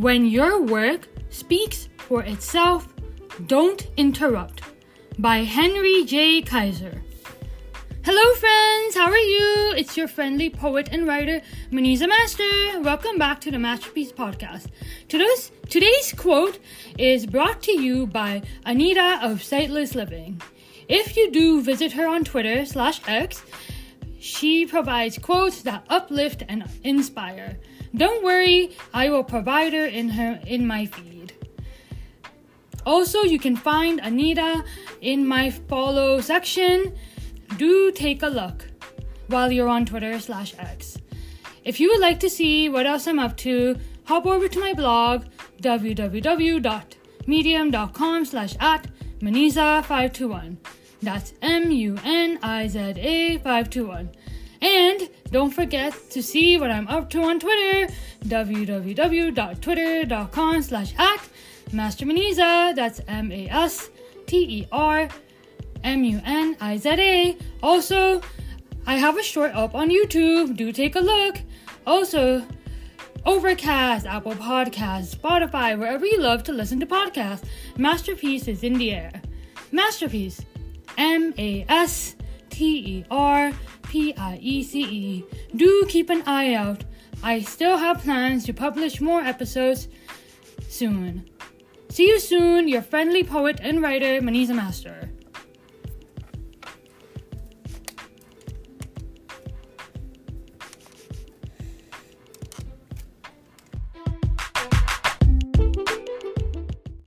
When your work speaks for itself, don't interrupt. By Henry J. Kaiser. Hello, friends. How are you? It's your friendly poet and writer, Muniza Master. Welcome back to the Masterpiece Podcast. Today's, today's quote is brought to you by Anita of Sightless Living. If you do visit her on Twitter slash X, she provides quotes that uplift and inspire. Don't worry, I will provide her in her in my feed. Also, you can find Anita in my follow section do take a look while you're on Twitter slash X. If you would like to see what else I'm up to, hop over to my blog www.medium.com slash at Muniza521. That's M-U-N-I-Z-A 521. And don't forget to see what I'm up to on Twitter, www.twitter.com slash at Master Muniza. That's M-A-S-T-E-R M U N I Z A. Also, I have a short up on YouTube. Do take a look. Also, Overcast, Apple Podcasts, Spotify, wherever you love to listen to podcasts. Masterpiece is in the air. Masterpiece. M A S T E R P I E C E. Do keep an eye out. I still have plans to publish more episodes soon. See you soon, your friendly poet and writer, Muniza Master.